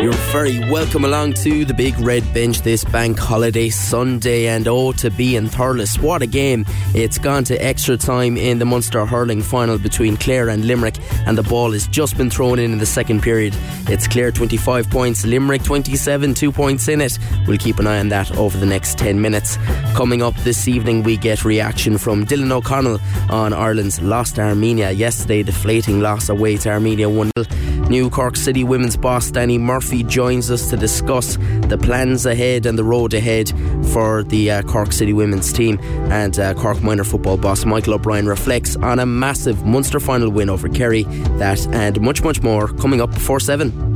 You're very welcome along to the Big Red Bench this bank holiday Sunday and oh to be in Thurles. What a game. It's gone to extra time in the Munster hurling final between Clare and Limerick and the ball has just been thrown in in the second period. It's Clare 25 points, Limerick 27, 2 points in it. We'll keep an eye on that over the next 10 minutes. Coming up this evening we get reaction from Dylan O'Connell on Ireland's lost Armenia yesterday deflating loss away to Armenia 1-0. New Cork City women's boss Danny Murphy joins us to discuss the plans ahead and the road ahead for the uh, Cork City women's team. And uh, Cork minor football boss Michael O'Brien reflects on a massive Munster final win over Kerry. That and much, much more coming up before 7.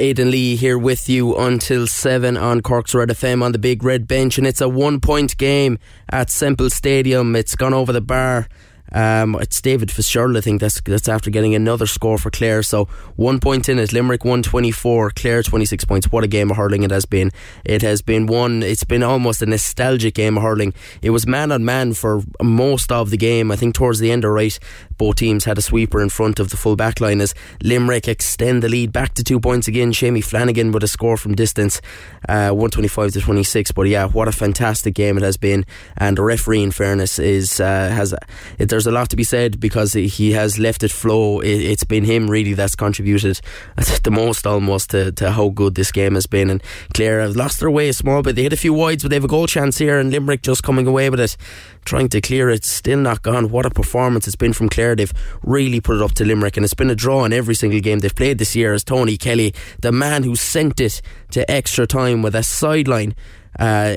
'Aidan Lee here with you until 7 on Cork's Red FM on the Big Red Bench, and it's a one point game at Semple Stadium. It's gone over the bar um, it's David Fitzgerald, I think that's that's after getting another score for Clare. So one point in it. Limerick 124, Clare 26 points. What a game of hurling it has been. It has been one, it's been almost a nostalgic game of hurling. It was man on man for most of the game. I think towards the end, of right, both teams had a sweeper in front of the full back line as Limerick extend the lead back to two points again. Seamie Flanagan with a score from distance, uh, 125 to 26. But yeah, what a fantastic game it has been. And the referee, in fairness, is uh, has it, there's a lot to be said because he has left it flow. It, has been him really that's contributed the most almost to, to how good this game has been. And Clare have lost their way a small bit. They had a few wides, but they have a goal chance here, and Limerick just coming away with it, trying to clear it. Still not gone. What a performance it's been from Clare. They've really put it up to Limerick, and it's been a draw in every single game they've played this year. As Tony Kelly, the man who sent it to extra time with a sideline uh,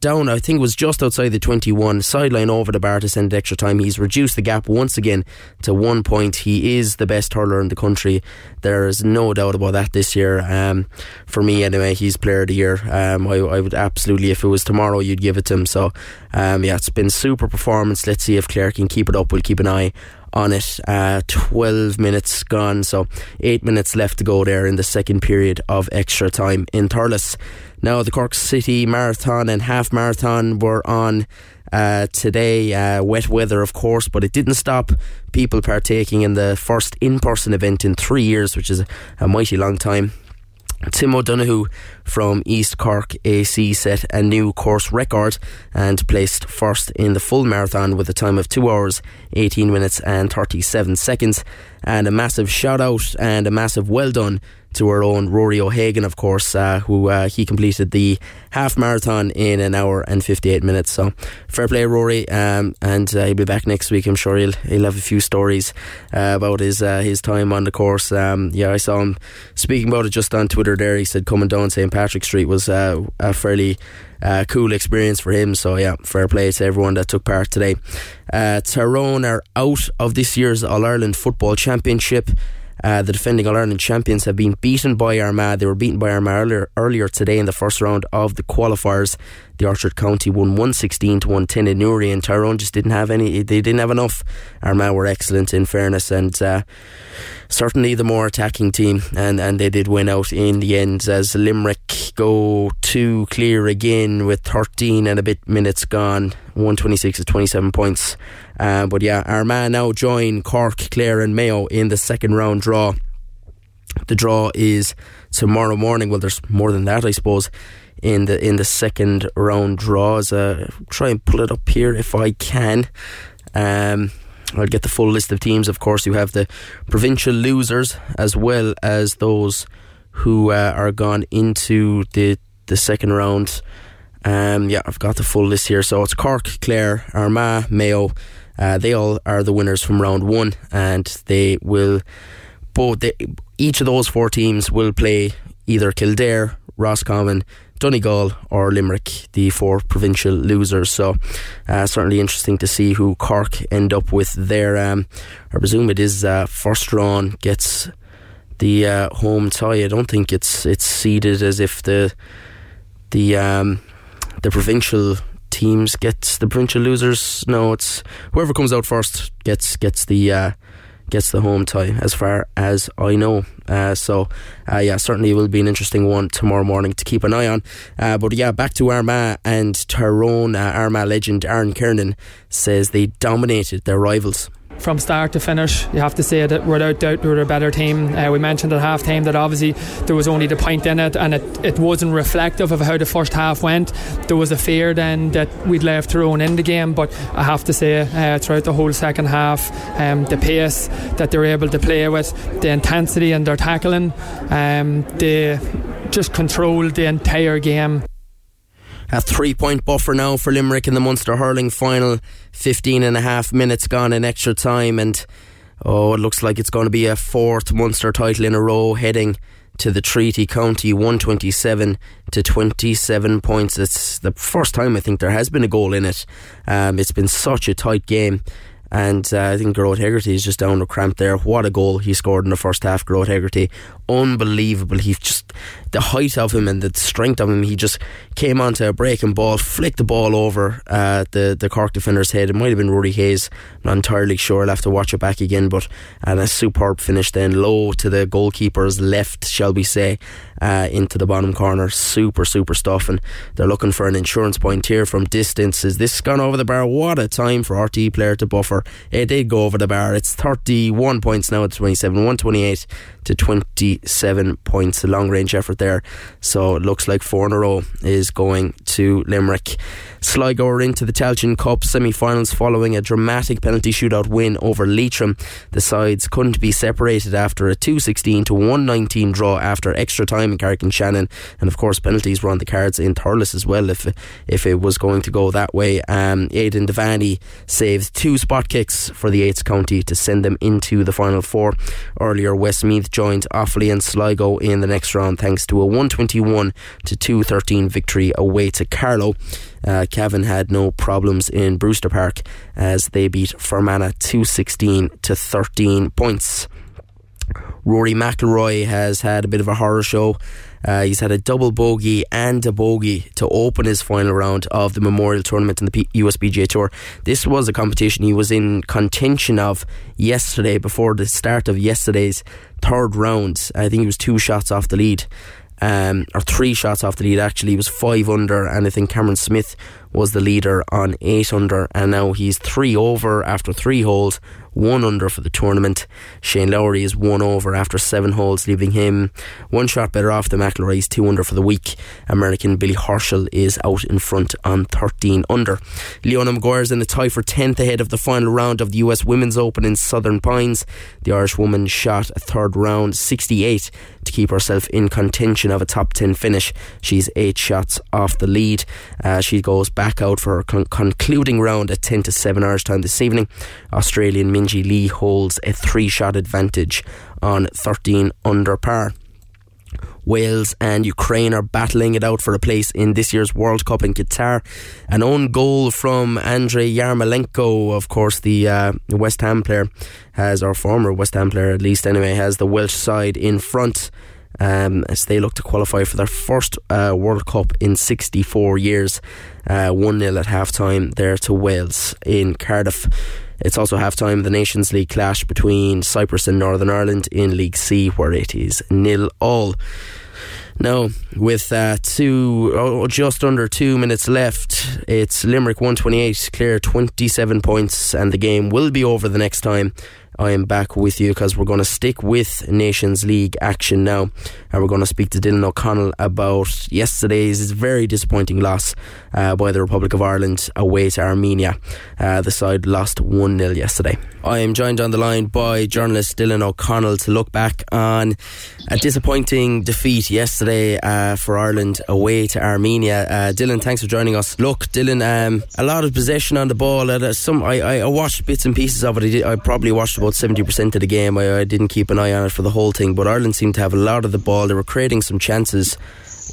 down, I think it was just outside the 21, sideline over the bar to send extra time. He's reduced the gap once again to one point. He is the best hurler in the country. There is no doubt about that this year. Um, for me, anyway, he's player of the year. Um, I, I, would absolutely, if it was tomorrow, you'd give it to him. So, um, yeah, it's been super performance. Let's see if Clare can keep it up. We'll keep an eye on it. Uh, 12 minutes gone, so 8 minutes left to go there in the second period of extra time in Thurles. Now, the Cork City Marathon and Half Marathon were on uh, today. Uh, wet weather, of course, but it didn't stop people partaking in the first in person event in three years, which is a mighty long time. Tim O'Donoghue from East Cork AC set a new course record and placed first in the full marathon with a time of 2 hours, 18 minutes, and 37 seconds. And a massive shout out and a massive well done to our own Rory O'Hagan, of course, uh, who uh, he completed the half marathon in an hour and 58 minutes. So fair play, Rory, um, and uh, he'll be back next week. I'm sure he'll he'll have a few stories uh, about his uh, his time on the course. Um, yeah, I saw him speaking about it just on Twitter. There, he said coming down St Patrick Street was a fairly uh, cool experience for him. So yeah, fair play to everyone that took part today. Uh, Tyrone are out of this year's All Ireland Football Championship. Uh, the defending All Ireland champions have been beaten by Armagh. They were beaten by Armagh earlier, earlier today in the first round of the qualifiers. The Orchard County won 116 to 110 in Newry, and Tyrone just didn't have any. They didn't have enough. Armagh were excellent in fairness, and uh, certainly the more attacking team, and, and they did win out in the end as Limerick go to clear again with 13 and a bit minutes gone. 126 to 27 points. Uh, but yeah, Armagh now join Cork, Clare, and Mayo in the second round draw. The draw is tomorrow morning. Well, there's more than that, I suppose. In the in the second round draws, uh, try and pull it up here if I can. Um, I'll get the full list of teams, of course, who have the provincial losers as well as those who uh, are gone into the the second round. Um, yeah, I've got the full list here. So it's Cork, Clare, Armagh, Mayo, uh, they all are the winners from round one, and they will both. They, each of those four teams will play either Kildare, Roscommon, Donegal or Limerick, the four provincial losers. So uh, certainly interesting to see who Cork end up with there. Um, I presume it is uh, first drawn gets the uh, home tie. I don't think it's it's seeded as if the the um, the provincial teams gets the provincial losers. No, it's whoever comes out first gets gets the uh, gets the home tie, as far as I know. Uh, so, uh, yeah, certainly will be an interesting one tomorrow morning to keep an eye on. Uh, but yeah, back to Armagh and Tyrone. Uh, Armagh legend Aaron Kernan says they dominated their rivals from start to finish. You have to say that without doubt we were a better team. Uh, we mentioned at half time that obviously there was only the point in it and it, it wasn't reflective of how the first half went. There was a fear then that we'd left Tyrone in the game, but I have to say uh, throughout the whole second half, um, the pace that they're able to play with, the intensity in their tackling, um, they just controlled the entire game. A three point buffer now for Limerick in the Munster hurling final. 15 and a half minutes gone in extra time, and oh, it looks like it's going to be a fourth Munster title in a row heading to the Treaty County 127 to 27 points. It's the first time I think there has been a goal in it. Um, it's been such a tight game. And uh, I think Gearóid Hegarty is just down to cramp there. What a goal he scored in the first half, Gearóid Hegarty. Unbelievable. He just the height of him and the strength of him, he just came onto a breaking ball, flicked the ball over uh, the the Cork defender's head. It might have been Rory Hayes. I'm not entirely sure. I'll have to watch it back again. But and a superb finish then, low to the goalkeeper's left, shall we say, uh, into the bottom corner. Super super stuff. And they're looking for an insurance point here from distance. Is this gone over the bar? What a time for RTÉ Player to buffer. It did go over the bar. It's 31 points now at 27, 128 to 27 points. A long range effort there. So it looks like four in a row is going to Limerick. Sligo are into the Tailteann Cup semi finals following a dramatic penalty shootout win over Leitrim. The sides couldn't be separated after a 216 to 119 draw after extra time in Carrick-on-Shannon. And of course, penalties were on the cards in Thurles as well if, if it was going to go that way. Um, Aidan Devaney saved two spot kicks for the Yeats County to send them into the final four. Earlier, Westmeath joined Offaly and Sligo in the next round thanks to a 121 to 213 victory away to Carlow. Uh, had no problems in Brewster Park as they beat Fermanagh 216 to 13 points. Rory McIlroy has had a bit of a horror show. Uh, he's had a double bogey and a bogey to open his final round of the Memorial Tournament in the P- USPGA Tour. This was a competition he was in contention of yesterday before the start of yesterday's third round. I think he was two shots off the lead um, or three shots off the lead actually. He was five under, and I think Cameron Smith was the leader on eight under, and now he's three over after three holes, one under for the tournament. Shane Lowry is one over after seven holes, leaving him one shot better off than McIlroy. He's two under for the week. American Billy Horschel is out in front on 13 under. Leona Maguire is in the tie for 10th ahead of the final round of the US Women's Open in Southern Pines. The Irish woman shot a third round 68 to keep herself in contention of a top 10 finish. She's eight shots off the lead. Uh, she goes back out for her con- concluding round at 10 to 7 Irish time this evening. Australian Minjee Lee holds a three shot advantage on 13 under par. Wales and Ukraine are battling it out for a place in this year's World Cup in Qatar. An own goal from Andrei Yarmolenko, of course, the uh, West Ham player, has, or former West Ham player at least anyway, has the Welsh side in front um, as they look to qualify for their first uh, World Cup in 64 years. Uh, 1 0 at half time there to Wales in Cardiff. It's also half time the Nations League clash between Cyprus and Northern Ireland in League C, where it is nil all. Now, with uh, two, oh, just under two minutes left, it's Limerick 128, Clare 27 points, and the game will be over the next time I am back with you because we're going to stick with Nations League action now. And we're going to speak to Dylan O'Connell about yesterday's very disappointing loss uh, by the Republic of Ireland away to Armenia. Uh, the side lost 1 0 yesterday. I am joined on the line by journalist Dylan O'Connell to look back on a disappointing defeat yesterday uh, for Ireland away to Armenia. Uh, Dylan, thanks for joining us. Look, Dylan, um, a lot of possession on the ball. Uh, some I, I watched bits and pieces of it. I, did, I probably watched about about 70% of the game. I, I didn't keep an eye on it for the whole thing, but Ireland seemed to have a lot of the ball. They were creating some chances.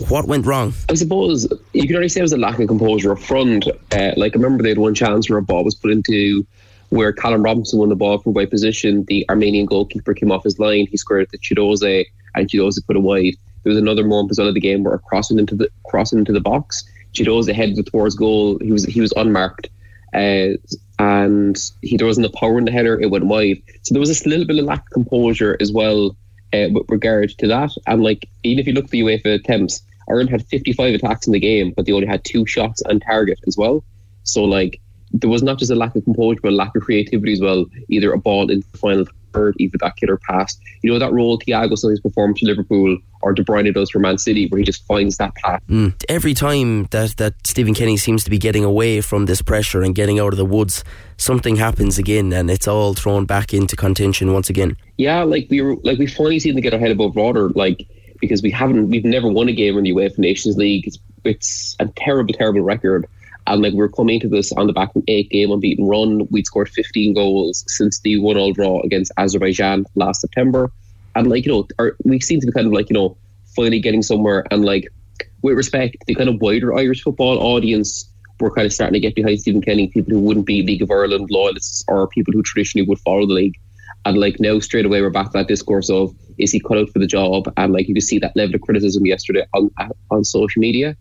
What went wrong? I suppose you could only say it was a lack of composure up front. Uh, like, I remember they had one chance where a ball was put into where Callum Robinson won the ball from right position. The Armenian goalkeeper came off his line. He squared it to Chiedozie, and Chiedozie put it wide. There was another moment as well of the game where crossing into the crossing into the box. Chiedozie headed towards goal. He was he was unmarked. Uh, and he there wasn't the power in the header, it went wide. So there was this little bit of lack of composure as well uh, with regard to that. And like even if you look at the UEFA attempts, Ireland had 55 attacks in the game, but they only had two shots on target as well. So like there was not just a lack of composure, but a lack of creativity as well. Either a ball in the final third, either that killer pass. You know that role Thiago sometimes performed for Liverpool or De Bruyne does for Man City, where he just finds that path. Mm. Every time that that Stephen Kenny seems to be getting away from this pressure and getting out of the woods, something happens again, and it's all thrown back into contention once again. Yeah, like we were, like we finally seem to get our head above water, like because we haven't, we've never won a game in the UEFA Nations League. It's, it's a terrible, terrible record. And like we're coming to this on the back of an eight game unbeaten run. We'd scored 15 goals since the one all draw against Azerbaijan last September. And like, you know, we seem to be kind of like, you know, finally getting somewhere. And like, with respect, the kind of wider Irish football audience were kind of starting to get behind Stephen Kenny, people who wouldn't be League of Ireland loyalists or people who traditionally would follow the league. And like now straight away we're back to that discourse of is he cut out for the job? And like you can see that level of criticism yesterday on on social media.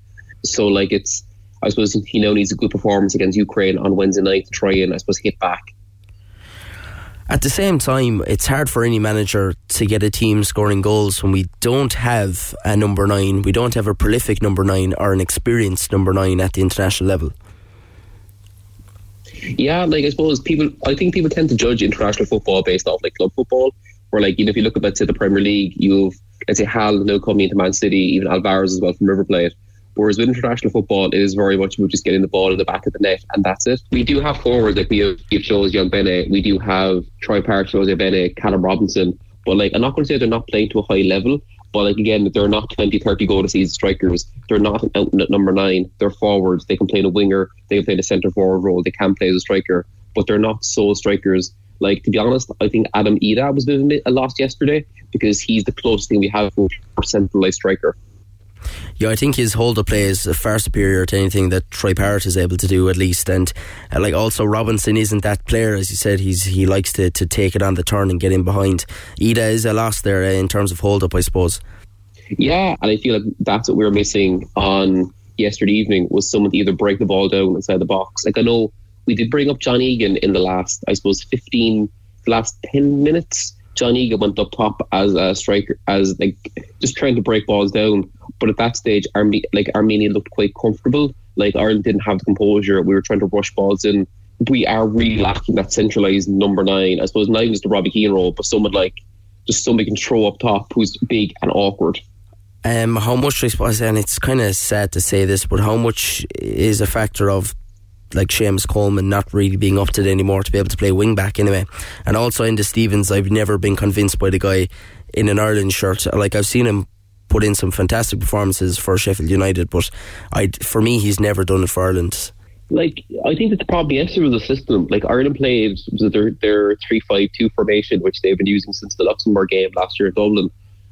So like it's I suppose he now needs a good performance against Ukraine on Wednesday night to try and, I suppose, hit back. At the same time, it's hard for any manager to get a team scoring goals when we don't have a number nine, we don't have a prolific number nine or an experienced number nine at the international level. Yeah, like I suppose people, I think people tend to judge international football based off like club football. Where like you know, if you look at let's say the Premier League, you've let's say Haaland coming into Man City, even Alvarez as well from River Plate. Whereas with international football, it is very much about just getting the ball in the back of the net, and that's it. We do have forwards like we have Jones Young Bennett, we do have Troy Parrott, Jose Bennett, Callum Robinson, but like I'm not going to say they're not playing to a high level, but like again, they're not 20, 30 goal to season strikers. They're not an out number nine. They're forwards. They can play in a winger. They can play in a centre forward role. They can play as a striker, but they're not sole strikers. Like to be honest, I think Adam Idah was a bit a lost yesterday because he's the closest thing we have for a centralised striker. Yeah, I think his hold up play is far superior to anything that Troy Parrott is able to do, at least. And uh, like also Robinson isn't that player, as you said. He's he likes to, to take it on the turn and get in behind. Idah is a loss there uh, in terms of hold up, I suppose. Yeah, and I feel like that's what we were missing on yesterday evening was someone to either break the ball down inside the box. Like I know we did bring up John Egan in the last, I suppose, fifteen, last ten minutes. John Egan went up top as a striker, as like just trying to break balls down. But at that stage, Arme- like Armenia looked quite comfortable. Like Ireland didn't have the composure. We were trying to rush balls in. We are really lacking that centralised number nine. I suppose nine is the Robbie Keane role, but someone like just somebody can throw up top who's big and awkward. Um, how much I suppose, and it's kind of sad to say this, but how much is a factor of like Seamus Coleman not really being up to it anymore to be able to play wing back anyway. And also Enda Stevens, I've never been convinced by the guy in an Ireland shirt. Like I've seen him put in some fantastic performances for Sheffield United, but I for me he's never done it for Ireland. Like I think that the problem yesterday was the system. Like Ireland played their their three five two formation, which they've been using since the Luxembourg game last year in Dublin.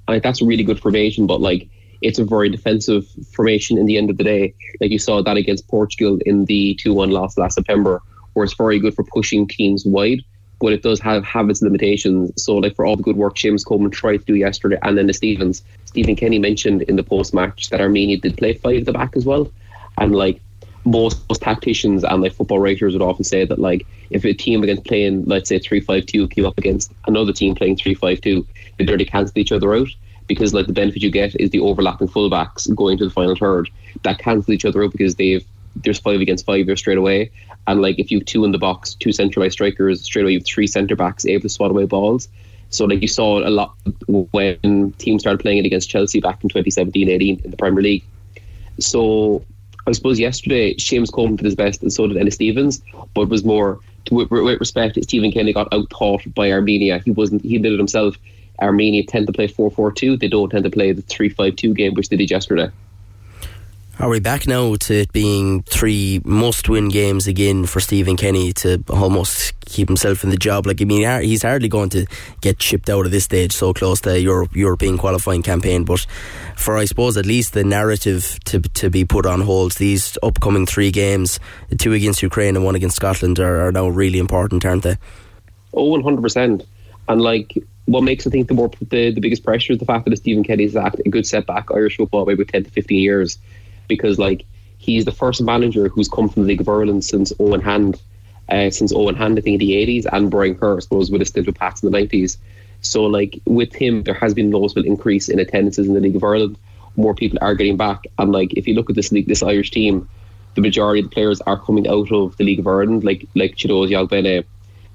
And like, that's a really good formation, but like it's a very defensive formation in the end of the day. Like you saw that against Portugal in the 2 1 loss last September, where it's very good for pushing teams wide, but it does have, have its limitations. So, like for all the good work Seamus Coleman tried to do yesterday, and then the Stevens, Stephen Kenny mentioned in the post match that Armenia did play five at the back as well. And like most, most tacticians and like football writers would often say that like if a team against playing let's say three five two came up against another team playing three five two, they dirty cancel each other out because like the benefit you get is the overlapping fullbacks going to the final third that cancel each other out because they've there's five against five there straight away. And like if you have two in the box, two centralized strikers, straight away you have three centre backs able to swat away balls. So like you saw a lot when teams started playing it against Chelsea back in 2017-18 in the Premier League. So I suppose yesterday Seamus Coleman did his best and so did Enda Stevens, but it was more with, with respect. Stephen Kenny got out taught by Armenia. He wasn't. He did it himself. Armenia tend to play 4-4-2. They don't tend to play the 3-5-2 game, which they did yesterday. Are we back now to it being three must-win games again for Stephen Kenny to almost keep himself in the job? Like I mean, he's hardly going to get chipped out of this stage, so close to Europe, European qualifying campaign. But for I suppose at least the narrative to to be put on hold, these upcoming three games, two against Ukraine and one against Scotland, are, are now really important, aren't they? Oh, Oh, one hundred percent. And like what makes I think the more the, the biggest pressure is the fact that Stephen Kenny Kenny's act a good setback Irish football by about ten to fifteen years, because like he's the first manager who's come from the League of Ireland since Eoin Hand, uh, since Eoin Hand, I think, in the 80s, and Brian Kerr, I suppose, would have still with Pats in the 90s. So, like, with him, there has been a noticeable increase in attendances in the League of Ireland. More people are getting back. And, like, if you look at this league, this Irish team, the majority of the players are coming out of the League of Ireland, like like Chiedozie Ogbene,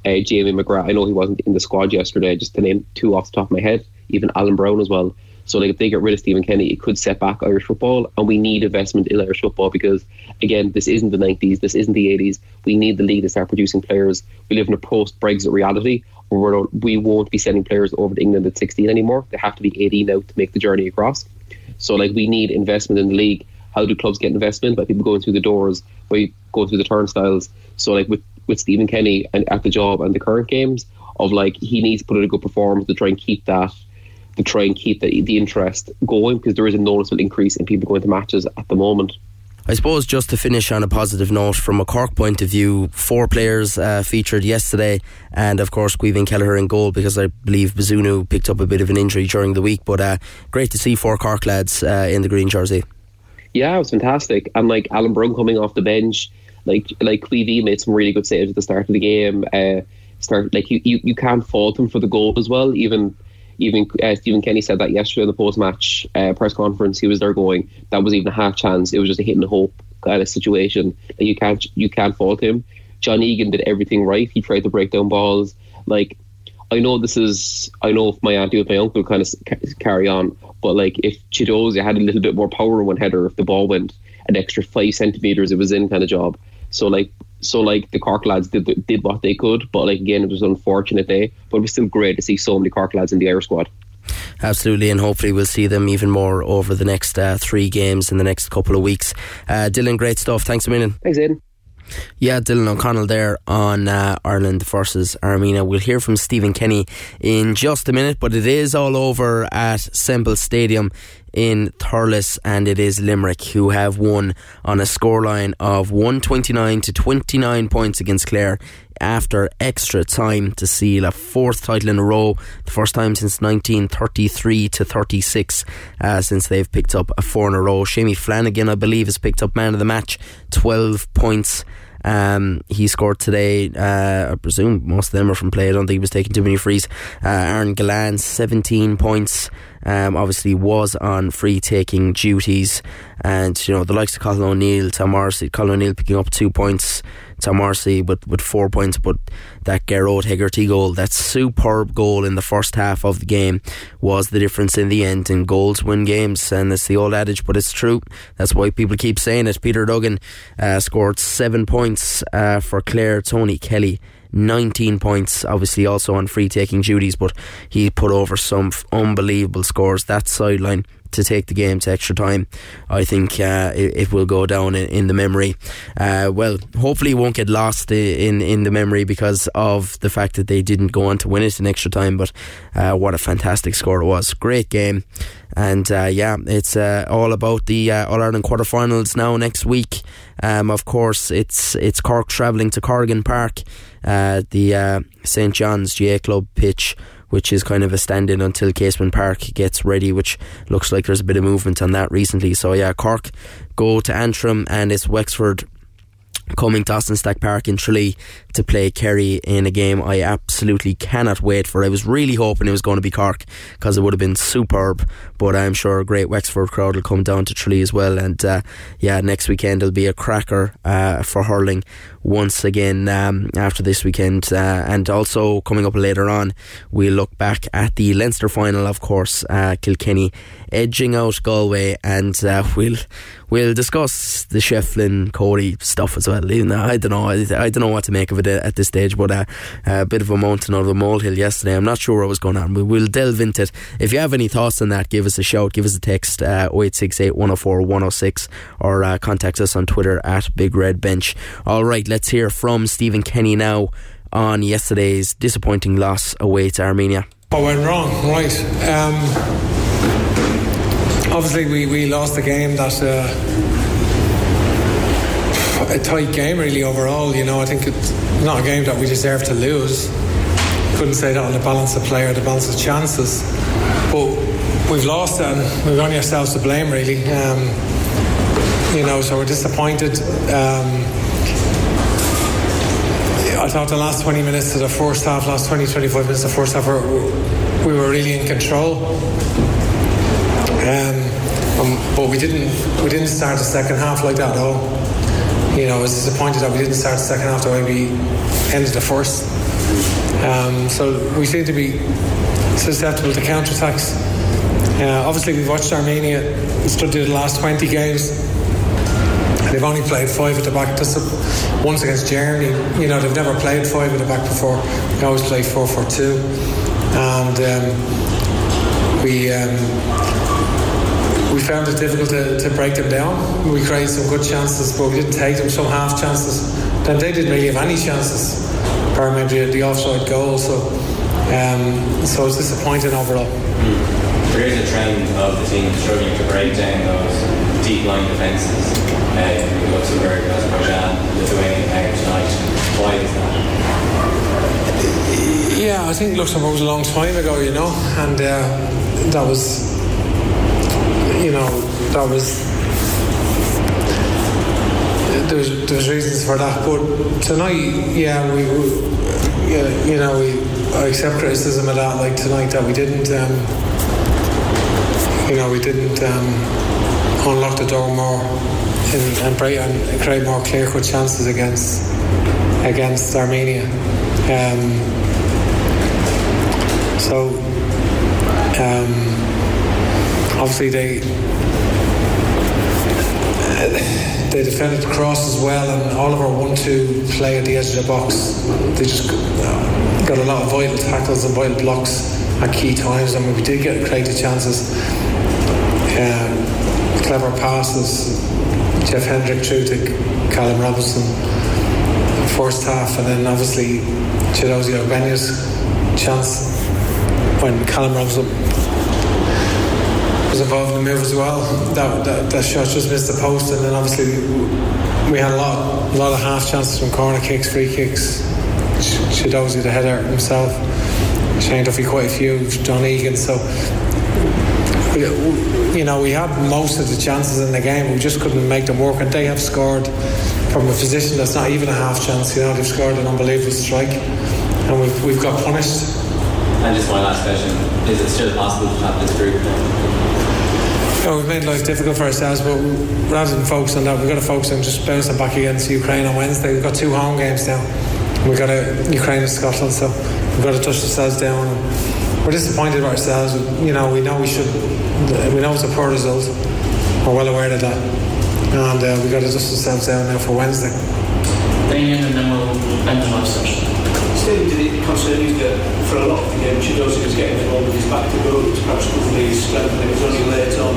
uh, Jamie McGrath. I know he wasn't in the squad yesterday, just to name two off the top of my head, even Alan Browne as well. So like if they get rid of Stephen Kenny, it could set back Irish football, and we need investment in Irish football because again, this isn't the nineties, this isn't the eighties. We need the league to start producing players. We live in a post-Brexit reality where we won't be sending players over to England at 16 anymore. They have to be 18 now to make the journey across. So like we need investment in the league. How do clubs get investment? By people going through the doors, by going through the turnstiles. So like with with Stephen Kenny and at the job and the current games of like he needs to put in a good performance to try and keep that to try and keep the, the interest going because there is a noticeable increase in people going to matches at the moment. I suppose just to finish on a positive note, from a Cork point of view, four players uh, featured yesterday, and of course Caoimhín Kelleher in goal because I believe Bazunu picked up a bit of an injury during the week. But uh, great to see four Cork lads uh, in the green jersey. Yeah, it was fantastic, and like Alan Browne coming off the bench, like like Clevie made some really good saves at the start of the game. Uh, start like you, you, you can't fault him for the goal as well, even even uh, Stephen Kenny said that yesterday in the post match uh, press conference. He was there going, that was even a half chance. It was just a hit and hope kind of situation. You can't you can't fault him. John Egan did everything right. He tried to break down balls. Like I know this is I know if my auntie with my uncle kind of carry on, but like if Chiedozie had a little bit more power in one header, if the ball went an extra five centimeters, it was in kind of job. So like so like the Cork lads did did what they could, but like again, it was an unfortunate day. But it was still great to see so many Cork lads in the Irish squad. Absolutely, and hopefully we'll see them even more over the next uh, three games in the next couple of weeks. Uh, Dylan, great stuff. Thanks a million. Thanks, Aidan. Yeah, Dylan O'Connell there on uh, Ireland versus Armenia. We'll hear from Stephen Kenny in just a minute, but it is all over at Semple Stadium in Thurles, and it is Limerick who have won on a scoreline of 129 to 29 points against Clare after extra time to seal a fourth title in a row, the first time since 1933 to 36, uh, since they've picked up a four in a row. Seamie Flanagan, I believe, has picked up man of the match, 12 points. Um, he scored today. Uh, I presume most of them are from play. I don't think he was taking too many frees. Uh, Aaron Gillane, 17 points. Um, obviously was on free taking duties, and you know the likes of Colin O'Neill, Tom Morrissey, Colin O'Neill picking up two points Tom Morrissey with, with four points, but that Gearóid Hegarty goal, that superb goal in the first half of the game, was the difference in the end. And goals win games, and it's the old adage, but it's true. That's why people keep saying it. Peter Duggan uh, scored seven points uh, for Clare. Tony Kelly 19 points, obviously also on free taking duties, but he put over some unbelievable scores. That sideline to take the game to extra time, I think uh, it, it, will go down in, in the memory. Uh, well, hopefully, it won't get lost in in the memory because of the fact that they didn't go on to win it in extra time. But uh, what a fantastic score it was! Great game, and uh, yeah, it's uh, all about the uh, All Ireland quarterfinals now next week. Um, of course, it's it's Cork travelling to Corrigan Park, Uh, the uh, St John's GAA Club pitch which is kind of a stand in until Casement Park gets ready, which looks like there's a bit of movement on that recently. So, yeah, Cork go to Antrim and it's Wexford coming to Austin Stack Park in Tralee to play Kerry in a game I absolutely cannot wait for. I was really hoping it was going to be Cork because it would have been superb, but I'm sure a great Wexford crowd will come down to Tralee as well. And uh, yeah, next weekend it'll be a cracker uh, for hurling once again um, after this weekend. Uh, and also coming up later on, we'll look back at the Leinster final, of course, uh, Kilkenny edging out Galway, and uh, we'll we'll discuss the Shefflin Cody stuff as well. I don't know, I, don't know what to make of it at this stage, but uh, a bit of a mountain out of a molehill yesterday. I'm not sure what was going on. We will delve into it. If you have any thoughts on that, give us a shout, give us a text uh, 0868 104 106 or uh, contact us on Twitter at Big Red Bench. All right, let's hear from Stephen Kenny now on yesterday's disappointing loss away to Armenia. What went wrong? Right. Um, obviously, we, we lost the game. That's uh, a tight game, really, overall. You know, I think it's not a game that we deserve to lose. Couldn't say that on the balance of play or the balance of chances. But we've lost and we've only ourselves to blame, really. Um, you know, so we're disappointed. Um, I thought the last 20 minutes of the first half, last 20, 25 minutes of the first half, we were really in control. Um, um, but we didn't we didn't start the second half like that at all. You know, was disappointed that we didn't start the second half the way we ended the first. Um, so we seem to be susceptible to counter attacks. Uh, obviously, we've watched Armenia studied the last 20 games. They've only played five at the back. This once against Germany, you know, they've never played five at the back before. They always play four four two, and um, we. Um, we found it difficult to, to break them down. We created some good chances, but we didn't take them, some half chances. Then they didn't really have any chances, maybe the offside goal. So, um, so it's disappointing overall. Mm. There is a trend of the team struggling to break down those deep line defences. Uh, Luxembourg, Azerbaijan, Lithuania, tonight. Why is that? Yeah, I think Luxembourg was a long time ago, you know, and uh, that was know, that was there's there's reasons for that. But tonight, yeah, we, we yeah, you know, we I accept criticism of that. Like tonight, that we didn't, um, you know, we didn't um, unlock the door more and, and, break, and create more clear cut chances against against Armenia. Um, so. Obviously they they defended the cross as well, and all of our one-two play at the edge of the box. They just got a lot of vital tackles and vital blocks at key times. I mean, we did get creative chances, um, clever passes. Jeff Hendrick through to Callum Robinson first half, and then obviously Chiedozie Ogbene's chance when Callum Robinson was involved in the move as well. That, that, that shot just missed the post, and then obviously we had a lot, a lot of half chances from corner kicks, free kicks. Chiedozie the header himself. Shane Duffy quite a few. John Egan. So you know we had most of the chances in the game. We just couldn't make them work, and they have scored from a position that's not even a half chance. You know they've scored an unbelievable strike, and we've we've got punished. And just my last question: Is it still possible to have this group? We've made life difficult for ourselves, but rather than focus on that, we've got to focus on just bouncing back against Ukraine on Wednesday. We've got two home games now. We've got a Ukraine and Scotland, so we've got to touch ourselves down. We're disappointed with ourselves. You know, we know we should. We know it's a poor result. We're well aware of that, and uh, we've got to dust ourselves down now for Wednesday. Then and then we'll end the live session. Did it concern you that for a lot of the game, Chiedozie was getting involved with his back to goal, perhaps because of his strength, and it was only late on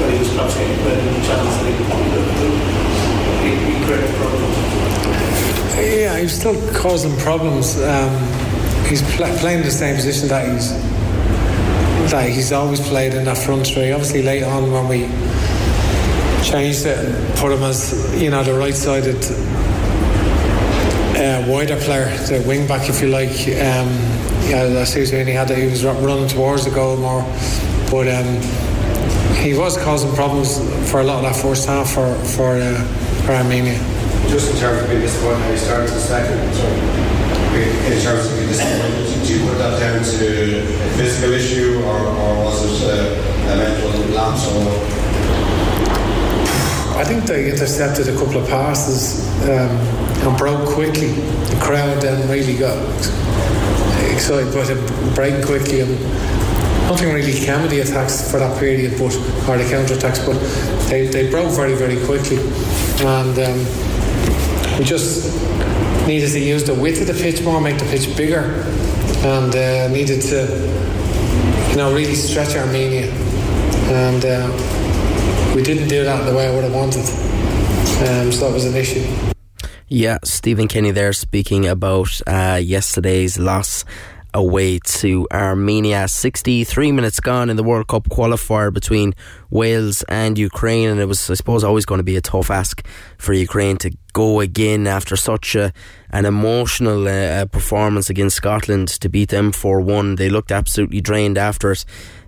when he was perhaps getting better chance that he created problems. Yeah, he's still causing problems. Um, he's pl- playing the same position that he's that he's always played in that front three. Obviously, late on when we changed it and put him as you know the right-sided uh, wider player, the wing back, if you like. Um, yeah, I see what He had that he was running towards the goal more, but um, he was causing problems for a lot of that first half for for, uh, for Armenia. Just in terms of being disappointed how he started the second, in terms of being disappointed, do you put that down to a physical issue or, or was it uh, a mental lapse or? I think they intercepted a couple of passes um, and broke quickly. The crowd then really got excited, but it broke quickly and nothing really came of the attacks for that period, but or the counter attacks, but they, they broke very very quickly, and um, we just needed to use the width of the pitch more, make the pitch bigger, and uh, needed to you know really stretch Armenia, and. Uh, we didn't do that the way I would have wanted. Um, so that was an issue. Yeah, Stephen Kenny there speaking about uh, yesterday's loss away to Armenia. 63 minutes gone in the World Cup qualifier between Wales and Ukraine, and it was, I suppose, always going to be a tough ask for Ukraine to go again after such a, an emotional uh, uh performance against Scotland to beat them 4 1. They looked absolutely drained after it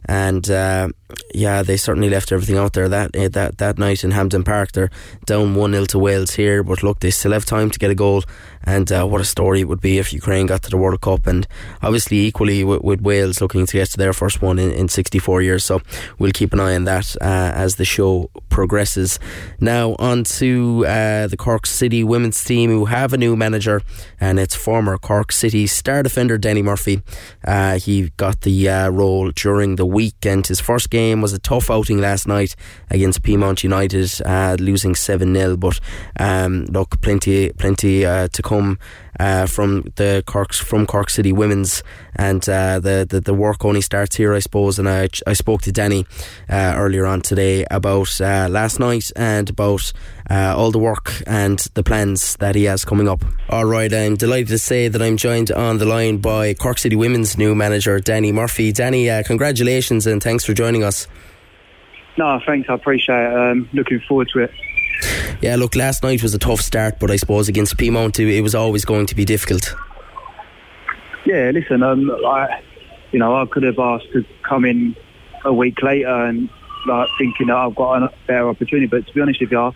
and uh, yeah, they certainly left everything out there that uh, that that night in Hampden Park. They're down one 0 to Wales here, but look, they still have time to get a goal. And uh, what a story it would be if Ukraine got to the World Cup, and obviously equally with, with Wales looking to get to their first one in, in 64 years. So we'll keep an eye on that uh, as the show progresses. Now on to uh, the Cork City women's team, who have a new manager, and it's former Cork City star defender Danny Murphy. Uh, he got the role during the weekend. His first game was a tough outing last night against Peamount United, uh, losing 7 0. But um, look, plenty, plenty uh, to come uh, from the Cork from Cork City Women's, and uh, the, the, the work only starts here, I suppose. And I I spoke to Danny uh, earlier on today about uh, last night and about uh, all the work and the plans that he has coming up. All right, I'm delighted to say that I'm joined on the line by Cork City Women's new manager Danny Murphy. Danny, uh, congratulations and thanks for joining us. No, thanks. I appreciate it. Um, looking forward to it. Yeah, look, last night was a tough start, but I suppose against Peamount it was always going to be difficult. Yeah, listen, um, I, you know, I could have asked to come in a week later and like thinking that I've got a better opportunity. But to be honest with you,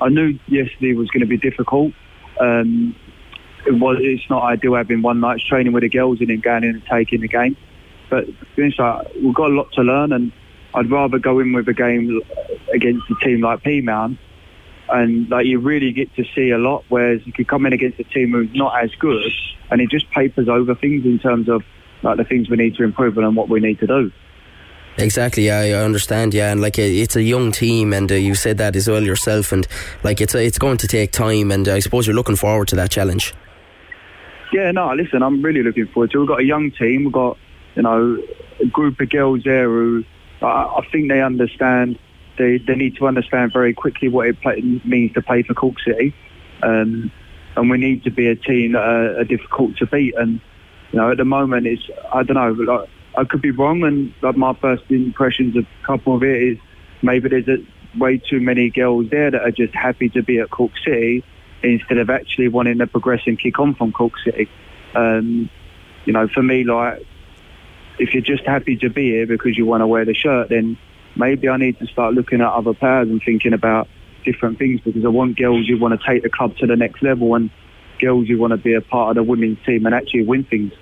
I knew yesterday was going to be difficult. Um, it was. It's not ideal having one night's training with the girls and then going in and taking the game. But to be honest, like, we've got a lot to learn, and I'd rather go in with a game against a team like Peamount and like you really get to see a lot. Whereas you could come in against a team who's not as good, and it just papers over things in terms of like the things we need to improve on and what we need to do. Exactly, yeah, I understand. Yeah, and like it's a young team, and uh, you said that as well yourself, and like it's it's going to take time, and I suppose you're looking forward to that challenge. Yeah, no, listen, I'm really looking forward to. it. We've got a young team. We've got you know a group of girls there who I think they understand they, they need to understand very quickly what it play, means to play for Cork City. Um, and we need to be a team that are, are, difficult to beat. And, you know, at the moment, it's, I don't know, like, I could be wrong. And like, my first impressions of couple of it is maybe there's a, way too many girls there that are just happy to be at Cork City instead of actually wanting to progress and kick on from Cork City. Um, you know, for me, like, if you're just happy to be here because you want to wear the shirt, then maybe I need to start looking at other players and thinking about different things because I want girls who want to take the club to the next level and girls who want to be a part of the women's team and actually win things.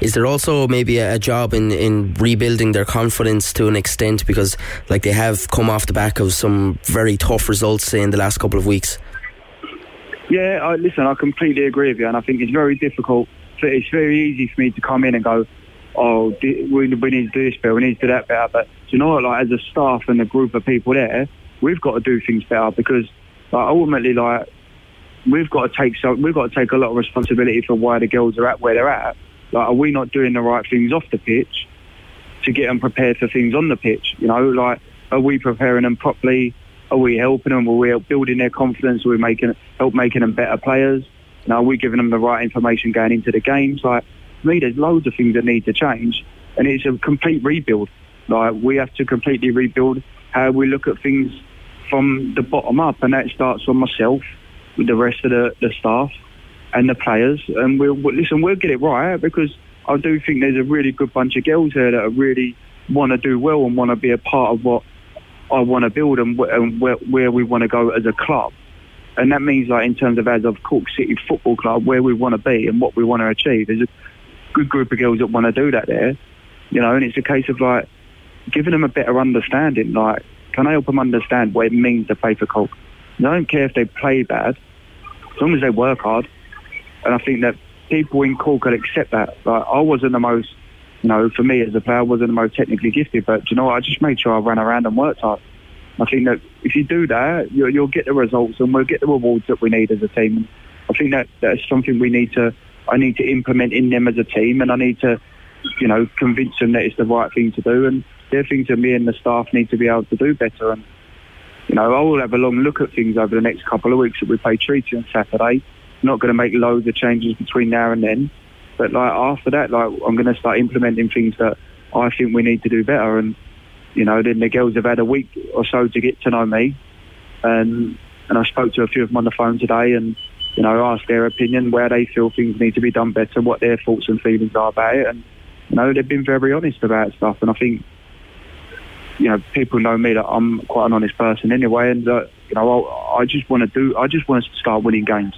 Is there also maybe a, job in, in rebuilding their confidence to an extent because like they have come off the back of some very tough results say, in the last couple of weeks? Yeah, I, listen, I completely agree with you, and I think it's very difficult. It's very easy for me to come in and go, oh, we, we need to do this better, we need to do that better. But you know? Like as a staff and a group of people there, we've got to do things better because like, ultimately, like we've got to take so we've got to take a lot of responsibility for why the girls are at where they're at. Like, are we not doing the right things off the pitch to get them prepared for things on the pitch? You know, like are we preparing them properly? Are we helping them? Are we building their confidence? Are we making help making them better players? You know, are we giving them the right information going into the games? Like me, there's loads of things that need to change, and it's a complete rebuild. Like we have to completely rebuild how we look at things from the bottom up, and that starts from myself, with the rest of the, the staff, and the players. And we'll listen. We'll get it right because I do think there's a really good bunch of girls here that really want to do well and want to be a part of what I want to build and, and where, where we want to go as a club. And that means, like in terms of as of Cork City Football Club, where we want to be and what we want to achieve. There's a, good group of girls that want to do that there, you know, and it's a case of like giving them a better understanding. Like, can I help them understand what it means to play for Cork? And I don't care if they play bad, as long as they work hard. And I think that people in Cork could accept that. Like, I wasn't the most, you know, for me as a player, I wasn't the most technically gifted, but you know? I just made sure I ran around and worked hard. I think that if you do that, you'll, you'll get the results and we'll get the rewards that we need as a team. I think that that's something we need to I need to implement in them as a team, and I need to, you know, convince them that it's the right thing to do. And they're things that me and the staff need to be able to do better. And you know, I will have a long look at things over the next couple of weeks that we play Treaty on Saturday. Not going to make loads of changes between now and then, but like after that, like I'm going to start implementing things that I think we need to do better. And you know, then the girls have had a week or so to get to know me, and and I spoke to a few of them on the phone today, and you know, asked their opinion, where they feel things need to be done better, what their thoughts and feelings are about it, and you know, they've been very honest about stuff, and I think you know, people know me that I'm quite an honest person anyway, and uh, you know, I, I just want to do, I just want to start winning games.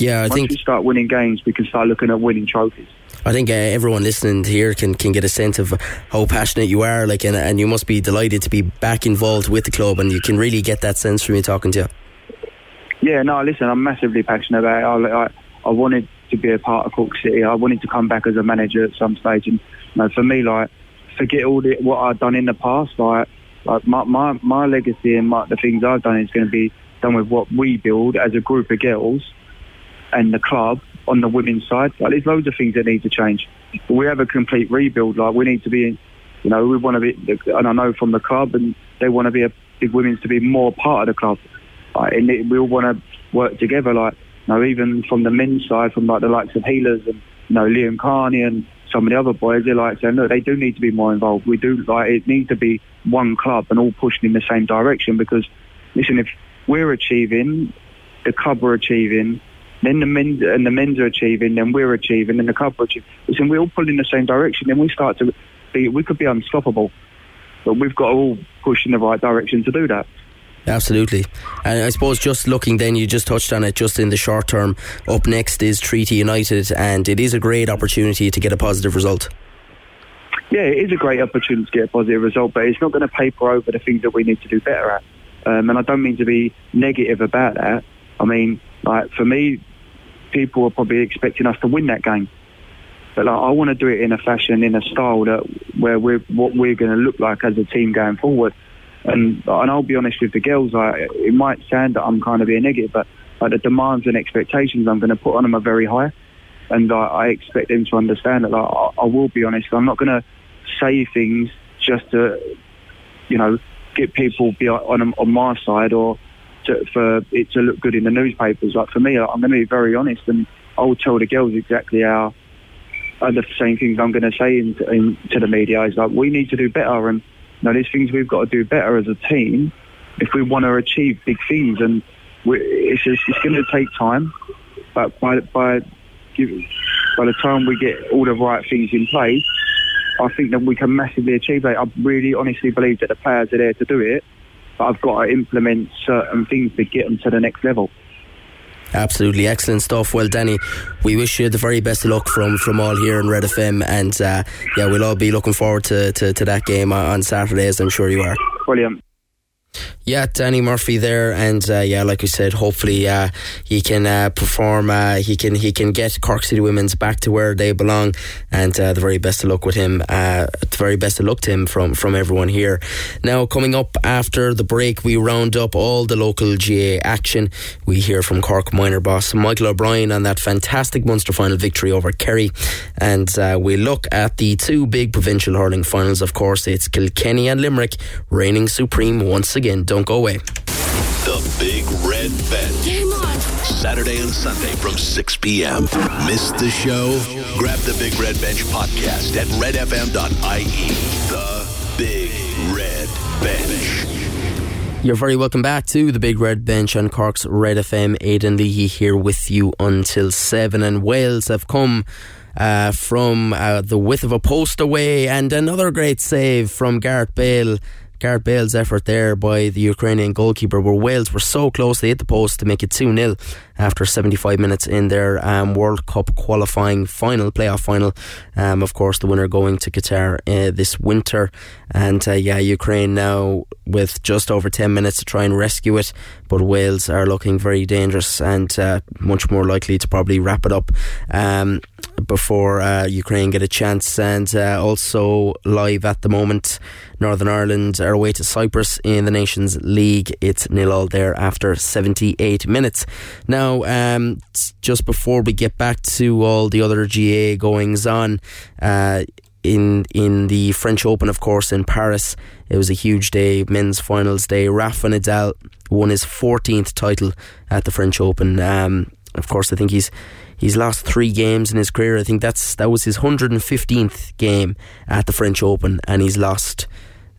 Yeah, I Once think we start winning games, we can start looking at winning trophies. I think uh, everyone listening here can, can get a sense of how passionate you are, like, and, and you must be delighted to be back involved with the club, and you can really get that sense from me talking to you. Yeah, no, listen, I'm massively passionate about it. I, I, I wanted to be a part of Cork City. I wanted to come back as a manager at some stage, and you know, for me, like, forget all the what I've done in the past. Like, like my my, my legacy and my, the things I've done is going to be done with what we build as a group of girls and the club on the women's side. Like, there's loads of things that need to change. We have a complete rebuild. Like, we need to be, you know, we want to be, and I know from the club, and they want to be a big women's to be more part of the club. Like, and it, we all want to work together. Like, you know, even from the men's side, from like the likes of Healers and you know Liam Carney and some of the other boys, they're like saying, look, they do need to be more involved. We do like it needs to be one club and all pushing in the same direction. Because listen, if we're achieving, the club are achieving, then the men and the men's are achieving, then we're achieving, then the club are achieving. Listen, we all pull in the same direction, then we start to be, we could be unstoppable. But we've got to all push in the right direction to do that. Absolutely. And I suppose just looking then, you just touched on it just in the short term. Up next is Treaty United, and it is a great opportunity to get a positive result. Yeah, it is a great opportunity to get a positive result, but it's not going to paper over the things that we need to do better at. Um, and I don't mean to be negative about that. I mean, like for me, people are probably expecting us to win that game. But like, I want to do it in a fashion, in a style that where we're what we're going to look like as a team going forward. And and I'll be honest with the girls, like, it might sound that I'm kind of being negative, but like, the demands and expectations I'm going to put on them are very high, and uh, I expect them to understand that. Like, I, I will be honest, I'm not going to say things just to, you know, get people be on on my side or to, for it to look good in the newspapers. Like for me, I'm going to be very honest, and I will tell the girls exactly how. Uh, the same things I'm going to say in, in, to the media is like we need to do better, and you know, there's things we've got to do better as a team if we want to achieve big things, and it's just, it's going to take time. But by by by the time we get all the right things in place, I think that we can massively achieve that. I really honestly believe that the players are there to do it, but I've got to implement certain things to get them to the next level. Absolutely excellent stuff. Well, Danny, we wish you the very best of luck from, from all here in Red FM, and uh, yeah, we'll all be looking forward to, to, to that game on, on Saturday, as I'm sure you are. Brilliant. Yeah, Danny Murphy there, and uh, yeah, like we said, hopefully uh, he can uh, perform. Uh, he can he can get Cork City Women's back to where they belong, and uh, the very best of luck with him. Uh, the very best of luck to him from from everyone here. Now, coming up after the break, we round up all the local GAA action. We hear from Cork minor boss Michael O'Brien on that fantastic Munster final victory over Kerry, and we look at the two big provincial hurling finals. Of course, it's Kilkenny and Limerick reigning supreme once again. Again, don't go away. The Big Red Bench. Saturday and Sunday from 6 p.m. Missed the show? Grab the Big Red Bench podcast at redfm.ie. The Big Red Bench. You're very welcome back to the Big Red Bench on Cork's Red FM. Aidan Leahy here with you until 7. And Wales have come uh, from uh, the width of a post away, and another great save from Gareth Bale. Gareth Bale's effort there by the Ukrainian goalkeeper, where Wales were so close they hit the post to make it 2 0 after 75 minutes in their um, World Cup qualifying final, playoff final. Um, of course, the winner going to Qatar uh, this winter. And uh, yeah, Ukraine now with just over 10 minutes to try and rescue it, but Wales are looking very dangerous and uh, much more likely to probably wrap it up. Um, before uh, Ukraine get a chance, and uh, also live at the moment, Northern Ireland are away to Cyprus in the Nations League. It's nil all there after 78 minutes. Now, um, just before we get back to all the other GAA goings on, uh, in in the French Open, of course, in Paris. It was a huge day, men's finals day. Rafa Nadal won his 14th title at the French Open. Um, of course, I think he's he's lost three games in his career. I think that's that was his 115th game at the French Open, and he's lost.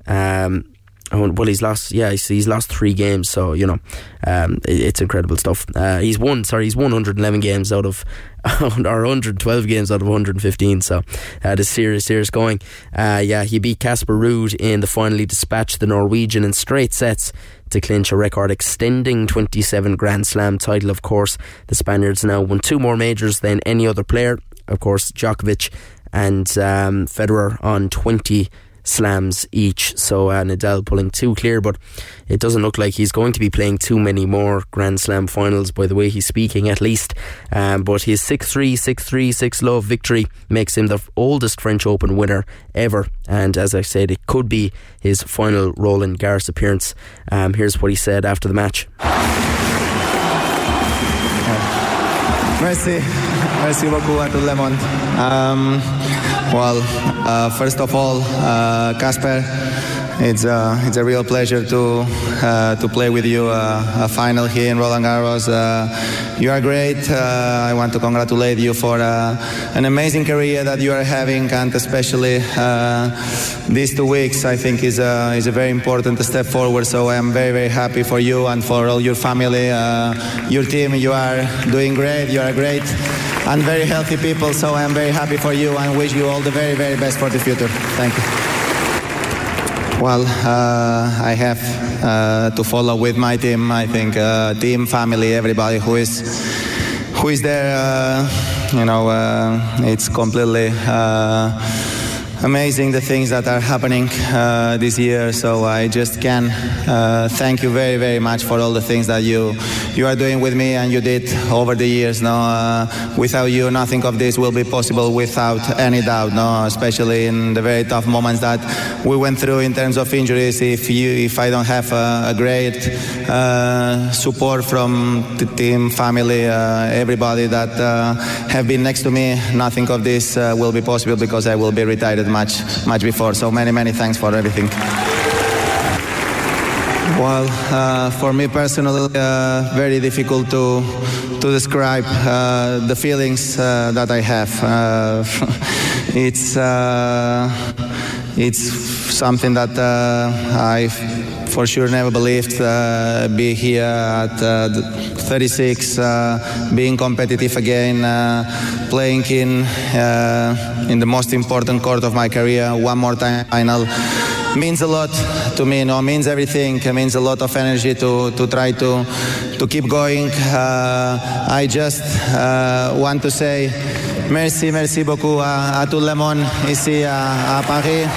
Um, oh, well, he's lost. Yeah, he's, he's lost three games. So you know, um, it, it's incredible stuff. Uh, he's won. Sorry, he's won 111 games out of or 112 games out of 115. So uh, the serious, serious going. Uh, yeah, he beat Casper Ruud in the final. He dispatched the Norwegian in straight sets to clinch a record extending 27 Grand Slam title. Of course, the Spaniards now won two more majors than any other player. Of course, Djokovic and um, Federer on 20 slams each. So uh, Nadal pulling two clear, but it doesn't look like he's going to be playing too many more Grand Slam finals by the way he's speaking, at least. Um, but his 6 3, 6 3, 6 love victory makes him the oldest French Open winner ever. And as I said, it could be his final Roland Garros appearance. Um, here's what he said after the match. Merci. Merci beaucoup à tout le monde. Um, well, uh, first of all, uh, Casper, it's uh, it's a real pleasure to uh, to play with you uh, a final here in Roland Garros. Uh, you are great. Uh, I want to congratulate you for uh, an amazing career that you are having, and especially these two weeks. I think is a, is a very important step forward. So I am very very happy for you and for all your family, your team. You are doing great. You are great and very healthy people. So I am very happy for you and wish you all the very very best for the future. Thank you. Well, uh, I have uh, to follow with my team. I think uh, team, family, everybody who is who is there. Uh, you know, uh, it's completely uh, amazing the things that are happening uh, this year. So I just can uh, thank you very, very much for all the things that you you are doing with me and you did over the years. No, uh, without you, nothing of this will be possible. Without any doubt, no, especially in the very tough moments that we went through in terms of injuries. If you, if I don't have a, a great uh, support from the team, family, uh, everybody that uh, have been next to me, nothing of this will be possible because I will be retired much, much before. So many, many thanks for everything. Well, uh, for me personally, uh, very difficult to to describe uh, the feelings uh, that I have. Uh, it's uh, it's something that uh, I for sure never believed uh, be here at uh, 36, being competitive again, playing in in the most important court of my career, one more time final means a lot to me. You know, means everything. It means a lot of energy to to try to to keep going. Uh, I just uh, want to say merci, merci beaucoup à, à tout le monde ici à, à Paris.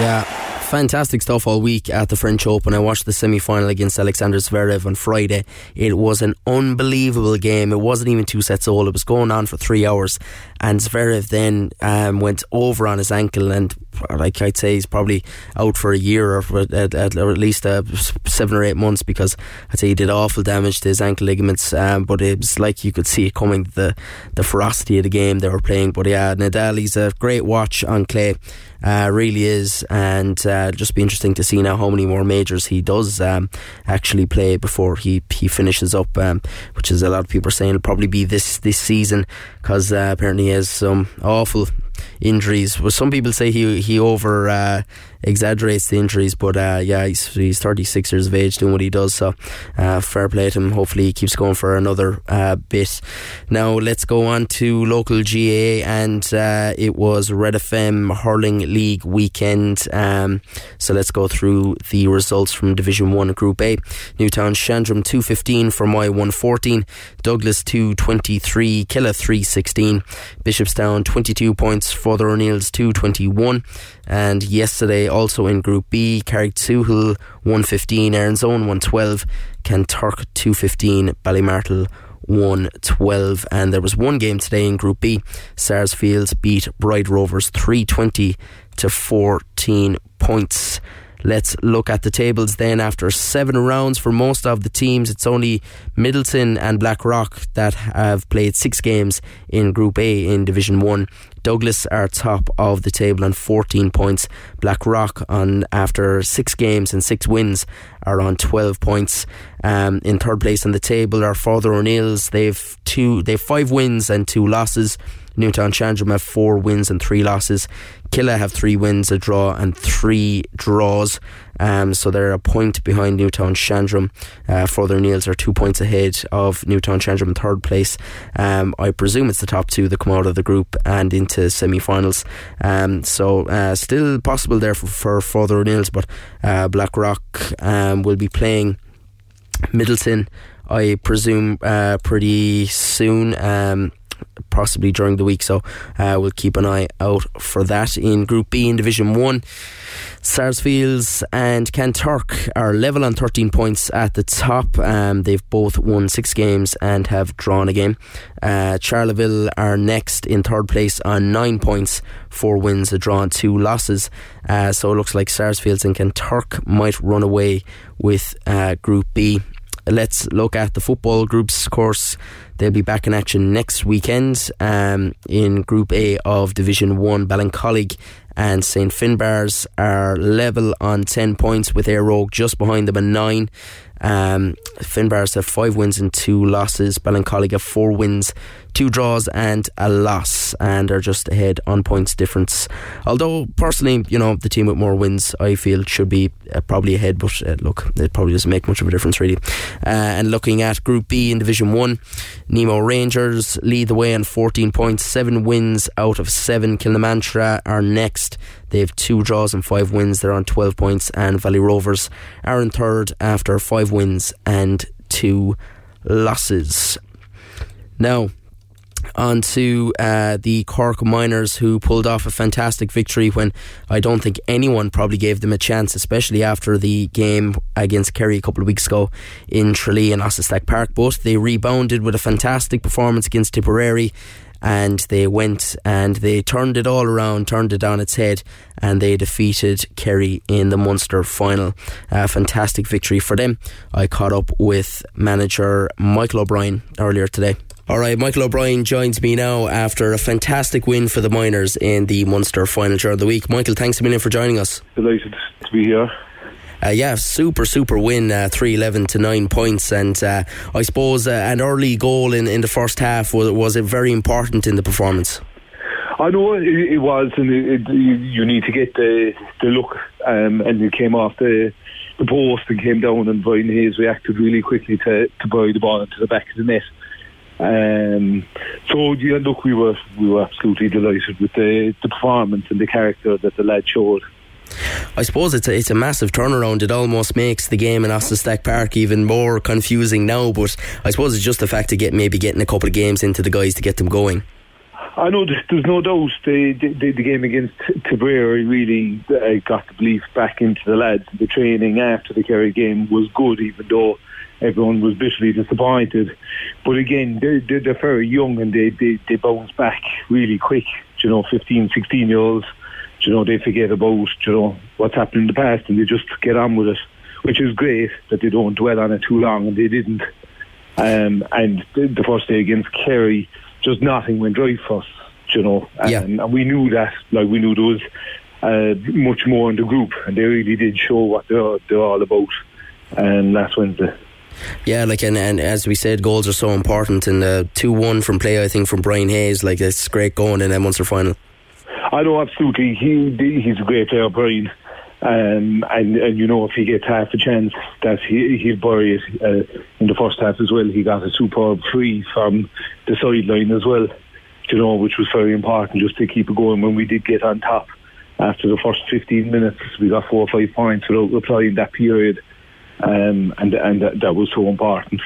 Yeah fantastic stuff all week at the French Open. I watched the semi final against Alexander Zverev on Friday. It was an unbelievable game. It wasn't even two sets all, it was going on for three hours. And Zverev then um, went over on his ankle, and like I'd say, he's probably out for a year or, for, at, at, or at least uh, seven or eight months because I'd say he did awful damage to his ankle ligaments. Um, but it was like you could see it coming the the ferocity of the game they were playing. But yeah, Nadal, he's a great watch on clay uh, really is, and uh, just be interesting to see now how many more majors he does um, actually play before he he finishes up, um, which is a lot of people are saying it'll probably be this this season because uh, apparently he has some awful injuries. Well, some people say he he over uh, exaggerates the injuries, but uh, yeah, he's he's 36 years of age doing what he does. So uh, fair play to him. Hopefully, he keeps going for another uh, bit. Now let's go on to local GAA, and uh, it was Red FM Hurling League weekend. Um, so let's go through the results from Division One, Group A. Newtownshandrum 215 Fermoy 114, Douglas 223, Killa 316, Bishopstown 22 points Father O'Neill's 221. And yesterday, also in Group B, Carrigtwohill 115, Erin's Own 112, Kanturk 215, Ballymartle 112. And there was one game today in Group B. Sarsfields beat Bride Rovers 320 to 14 points. Let's look at the tables then. After seven rounds for most of the teams, it's only Midleton and Blackrock that have played six games in Group A in Division 1. Douglas are top of the table on 14 points. Blackrock on after six games and six wins are on 12 points. Um, in third place on the table are Father O'Neill's. They've two, they've five wins and two losses. Newtownshandrum have four wins and three losses. Killa have three wins, a draw, and three draws. Um, so they're a point behind Newtownshandrum. Uh, Father O'Neill's are two points ahead of Newtownshandrum in third place. Um, I presume it's the top two that come out of the group and into semi finals. Um, so uh, still possible there for, for Father O'Neill's, but uh, Blackrock um, will be playing Midleton, I presume, uh, pretty soon. Possibly during the week. So uh, we'll keep an eye out for that. In Group B in Division 1, Sarsfields and Kanturk are level on 13 points at the top. Um, they've both won six games and have drawn a game. Uh, Charleville are next in third place on nine points, four wins, a draw, and two losses. Uh, so it looks like Sarsfields and Kanturk might run away with uh, Group B let's look at the football groups course They'll be back in action next weekend um, in Group A of Division 1. Ballincollig and St Finbarr's are level on 10 points with Éire Óg just behind them at 9. Um, Finbarr's have 5 wins and 2 losses. Ballincollig have 4 wins two draws and a loss, and are just ahead on points difference. Although personally, you know, the team with more wins, I feel should be uh, probably ahead, but uh, look, it probably doesn't make much of a difference really. Uh, and looking at Group B in Division One, Nemo Rangers lead the way on 14 points, seven wins out of seven. Kilnamartyra are next. They have two draws and five wins. They're on 12 points, and Valley Rovers are in third after five wins and two losses. Now, on to uh, the Cork Minors, who pulled off a fantastic victory when I don't think anyone probably gave them a chance, especially after the game against Kerry a couple of weeks ago in Tralee and Austin Stack Park. But they rebounded with a fantastic performance against Tipperary and they went and they turned it all around, turned it on its head, and they defeated Kerry in the Munster final. A fantastic victory for them. I caught up with manager Michael O'Brien earlier today. All right, Michael O'Brien joins me now after a fantastic win for the Minors in the Munster final during the week. Michael, thanks a million for joining us. Delighted to be here. Uh, yeah, super, super win, uh, 311 to 9 points. And uh, I suppose uh, an early goal in, in the first half was, was it very important in the performance? I know it, it was, and it, it, you need to get the, the look. Um, and it came off the, the post and came down, and Brian Hayes reacted really quickly to, to the ball into the back of the net. Um, so yeah, look, we were we were absolutely delighted with the, the performance and the character that the lad showed. I suppose it's a, it's a massive turnaround. It almost makes the game in Austin Stack Park even more confusing now. But I suppose it's just the fact of get maybe getting a couple of games into the guys to get them going. I know there's, no doubt the, the, the game against Tipperary really uh, got the belief back into the lads. The training after the Kerry game was good, even though everyone was bitterly disappointed. But again, they're, they're, they're very young and they, they, they bounce back really quick. You know, 15, 16 year olds, you know, they forget about, you know, what's happened in the past and they just get on with it, which is great that they don't dwell on it too long and they didn't. Um, and the, the first day against Kerry, just nothing went right for us, you know. And, yeah. and we knew that, like we knew there was uh, much more in the group and they really did show what they're, they're all about. And last Wednesday. Yeah, like and, and as we said, goals are so important. And uh, two one from play, I think, from Brian Hayes, like it's great going in a Munster final. I know absolutely. He he's a great player, Brian. Um, and and you know if he gets half a chance, that he he'll bury it uh, in the first half as well. He got a superb free from the sideline as well, you know, which was very important just to keep it going. When we did get on top after the first 15 minutes, we got four or five points without replying that period um, and and that, that, was so important.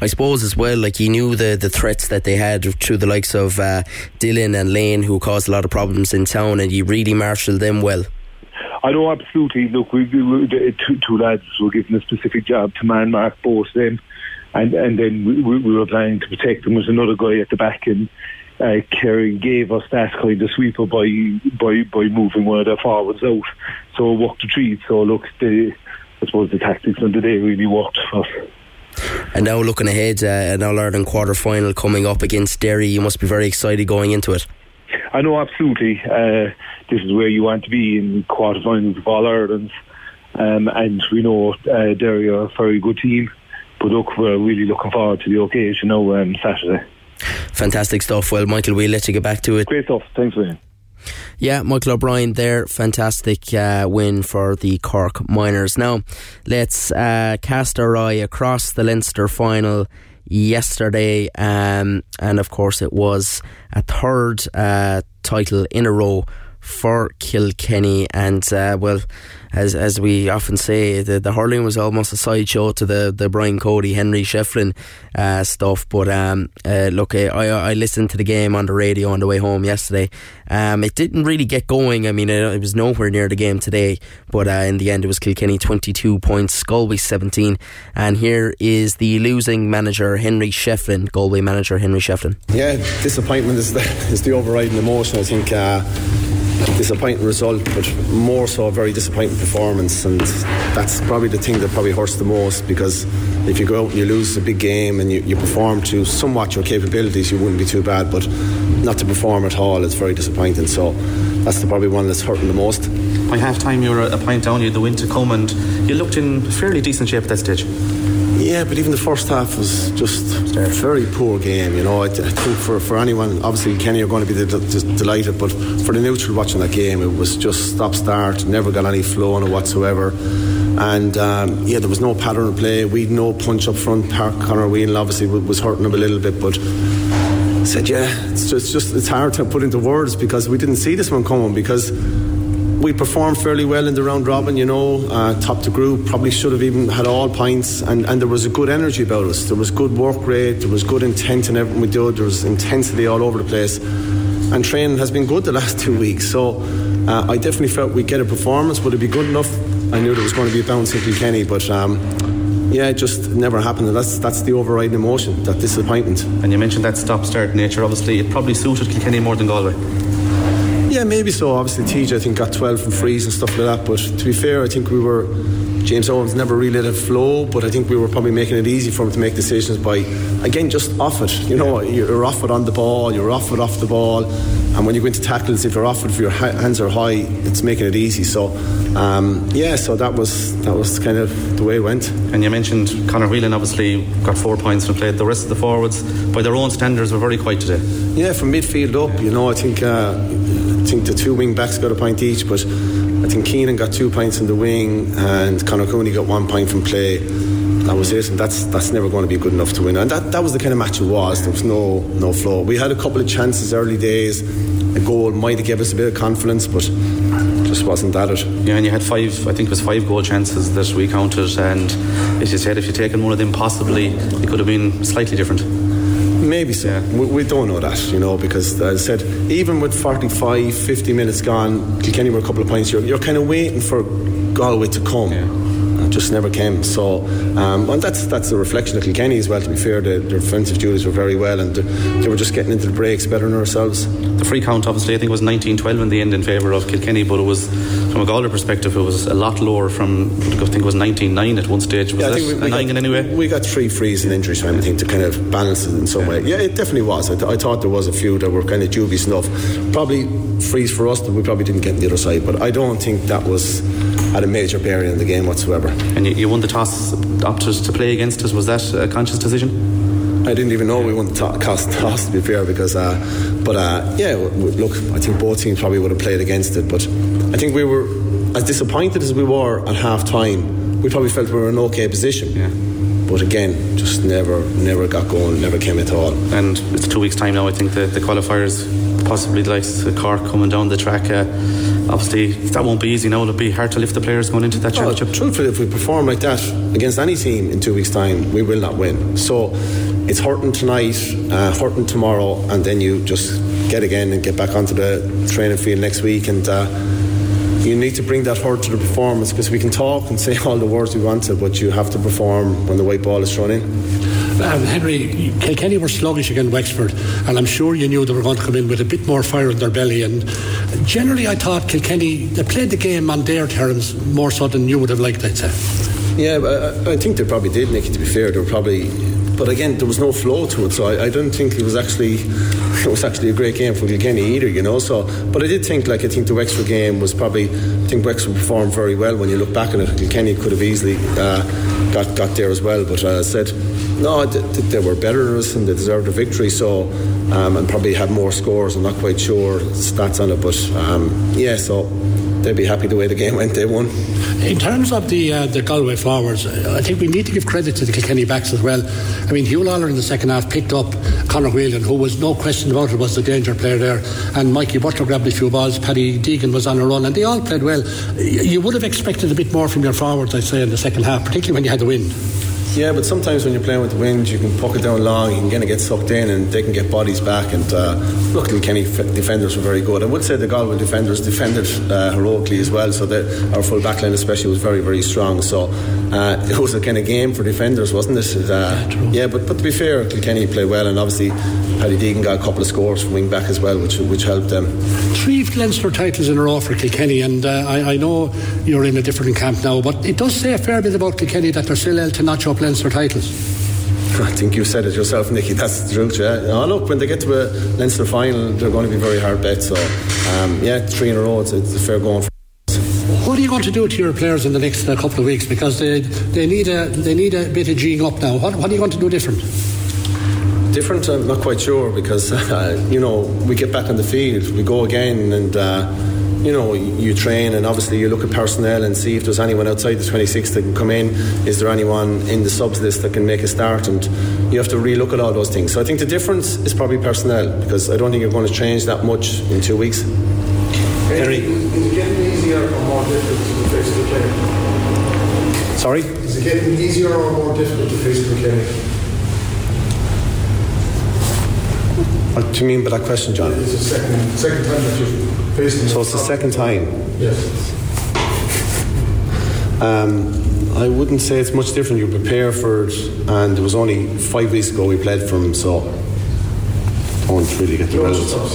I suppose as well, like you knew the, the threats that they had through the likes of uh, Dylan and Lane, who caused a lot of problems in town, and you really marshalled them well. I know absolutely. Look, we, we, two, two, lads were given a specific job to man mark both them, and and then we, we were planning to protect them. There was another guy at the back, and uh, Kerry gave us that kind of sweeper by by by moving one of their forwards out. So worked a treat. So look, the I suppose the tactics of the day really worked for us. And now looking ahead, uh, an All Ireland quarter final coming up against Derry, you must be very excited going into it. I know absolutely. Uh, this is where you want to be in quarterfinals of All Ireland, um, and we know uh, Derry are a very good team. But look, we're really looking forward to the occasion now on um, Saturday. Fantastic stuff. Well, Michael, we'll let you get back to it. Great stuff. Thanks, William. Yeah, Michael O'Brien there. Fantastic uh, win for the Cork Minors. Now, let's uh, cast our eye across the Leinster final yesterday. Um, and of course, it was a third uh, title in a row for Kilkenny. And, uh, well, as as we often say, the, the hurling was almost a sideshow to the, the Brian Cody, Henry Shefflin uh, stuff. But um, uh, look, I, I listened to the game on the radio on the way home yesterday. Um, it didn't really get going. I mean, it, it was nowhere near the game today. But uh, in the end, it was Kilkenny 22 points, Galway 17. And here is the losing manager, Henry Shefflin, Galway manager Henry Shefflin. Yeah, disappointment is the, is the overriding emotion. I think uh, disappointing result, but more so a very disappointing performance. And that's probably the thing that probably hurts the most because if you go out and you lose a big game and you, you perform to somewhat your capabilities, you wouldn't be too bad. But not to perform at all, it's very disappointing. So that's the, probably one that's hurting the most. By half time, you were a point down, you had the win to come, and you looked in fairly decent shape at that stage. Yeah, but even the first half was just a very poor game. You know, I, I think for, for anyone, obviously Kenny are going to be delighted, but for the neutral watching that game, it was just stop start, never got any flow on it whatsoever. And um, yeah, there was no pattern of play. We'd no punch up front. Park Conor Whelan obviously was hurting him a little bit, but said, yeah, it's just, it's just it's hard to put into words because we didn't see this one coming because we performed fairly well in the round robin, you know, uh, top the group, probably should have even had all points, and, and there was a good energy about us. There was good work rate, there was good intent in everything we did, there was intensity all over the place, and training has been good the last two weeks. So uh, I definitely felt we'd get a performance, would it be good enough? I knew there was going to be a bounce in Kilkenny, but. Um, yeah, it just never happened. That's that's the overriding emotion, that disappointment. And you mentioned that stop-start nature. Obviously, it probably suited Kilkenny more than Galway. Yeah, maybe so. Obviously, TJ I think got 12 from frees and stuff like that. But to be fair, I think we were James Owens never really let it flow, but I think we were probably making it easy for him to make decisions by again just off it. You know, you're off it on the ball, you're off it off the ball, and when you go into tackles, if you're off it, if your hands are high, it's making it easy. So um, yeah, so that was that was kind of the way it went. And you mentioned Conor Whelan obviously got four points and played. The rest of the forwards, by their own standards, were very quiet today. Yeah, from midfield up, you know, I think. Uh, think the two wing backs got a point each, but I think Keenan got two points in the wing and Conor Cooney got one point from play. That was it, and that's that's never going to be good enough to win. And that, that was the kind of match it was. There was no no flow. We had a couple of chances early days. A goal might have given us a bit of confidence, but just wasn't that it. Yeah, and you had five. I think it was five goal chances that we counted, and as you said, if you'd taken one of them, possibly it could have been slightly different. Maybe so. Yeah. We, we, don't know that, you know, because as I said, even with 45, 50 minutes gone, Kilkenny were a couple of points, you're, you're kind of waiting for Galway to come. Yeah just never came. So, um, and that's that's a reflection of Kilkenny as well. To be fair, the, their defensive duties were very well, and they were just getting into the breaks better than ourselves. The free count, obviously, I think was 19-12 in the end in favour of Kilkenny, but it was from a Galway perspective, it was a lot lower. From I think it was 19-9 at one stage. Was yeah, I think we, we got, in? We got three frees and injury time, I think, to kind of balance it in some yeah. way. Yeah, it definitely was. I, th- I, thought there was a few that were kind of dubious enough. Probably frees for us that we probably didn't get on the other side, but I don't think that was had a major bearing in the game whatsoever. And you, you won the toss, opted to play against us. Was that a conscious decision? I didn't even know we won the toss, toss to be fair, because, uh, but uh, yeah, look, I think both teams probably would have played against it, but I think we were as disappointed as we were at half time. We probably felt we were in an okay position. Yeah. But again, just never, never got going, never came at all. And it's two weeks' time now. I think the, the qualifiers, possibly the likes of Cork coming down the track. Uh, obviously that won't be easy now. It'll be hard to lift the players going into that championship. truthfully, if we perform like that against any team in two weeks' time, we will not win. So it's hurting tonight, uh, hurting tomorrow, and then you just get again and get back onto the training field next week and. Uh, you need to bring that hurt to the performance because we can talk and say all the words we want to, but you have to perform when the white ball is thrown in. Um, Henry, Kilkenny were sluggish against Wexford, and I'm sure you knew they were going to come in with a bit more fire in their belly. And generally, I thought Kilkenny they played the game on their terms more so than you would have liked. I'd say. Yeah, I, I think they probably did, Nicky. To be fair, they were probably but again, there was no flow to it, so I, I don't think it was actually it was actually a great game for Kilkenny either, you know. So, but I did think, like, I think the Wexford game was probably, I think Wexford performed very well when you look back on it. Kilkenny could have easily uh, got got there as well, but uh, I said, no, th- th- they were better than us and they deserved a victory. So, um, and probably had more scores. I'm not quite sure stats on it, but um, yeah, so they'd be happy the way the game went. They won. In terms of the uh, the Galway forwards, I think we need to give credit to the Kilkenny backs as well. I mean, Huw Lawlor in the second half picked up Conor Whelan, who was no question about it was the danger player there, and Mikey Butler grabbed a few balls. Paddy Deegan was on a run, and they all played well. You would have expected a bit more from your forwards, I'd say, in the second half, particularly when you had the win. Yeah, but sometimes when you're playing with the wind, you can puck it down long, you can kind of get sucked in, and they can get bodies back. And uh, look, the Kenny defenders were very good. I would say the Galway defenders defended uh, heroically as well, so that our full back line especially was very, very strong. So uh, it was a kind of game for defenders, wasn't it? Uh, yeah, yeah, but, but to be fair, Kilkenny played well, and obviously Paddy Deegan got a couple of scores from wing back as well, which which helped them. Three Leinster titles in a row for Kilkenny, and uh, I, I know you're in a different camp now, but it does say a fair bit about Kilkenny that they're still able to notch Leinster titles. I think you said it yourself, Nicky. That's the truth. Yeah. Oh, look, when they get to a Leinster final, they're going to be very hard bet. So, um, yeah, three in a row. It's, it's a fair going. For what are you going to do to your players in the next uh, couple of weeks? Because they they need a they need a bit of geeing up now. What, what are you going to do different? Different, I'm not quite sure because uh, you know we get back on the field, we go again, and. Uh, you know, you train and obviously you look at personnel and see if there's anyone outside the 26 that can come in. Is there anyone in the subs list that can make a start? And you have to relook at all those things. So I think the difference is probably personnel because I don't think you're going to change that much in two weeks. Henry. Is it getting easier or more difficult to face the player? Sorry? Is it getting easier or more difficult to face the player? What do you mean by that question, John? It's the second, second time that so it's the second time. Yes. Um, I wouldn't say it's much different. You prepare for it, and it was only five weeks ago we played for him, so don't really get the results.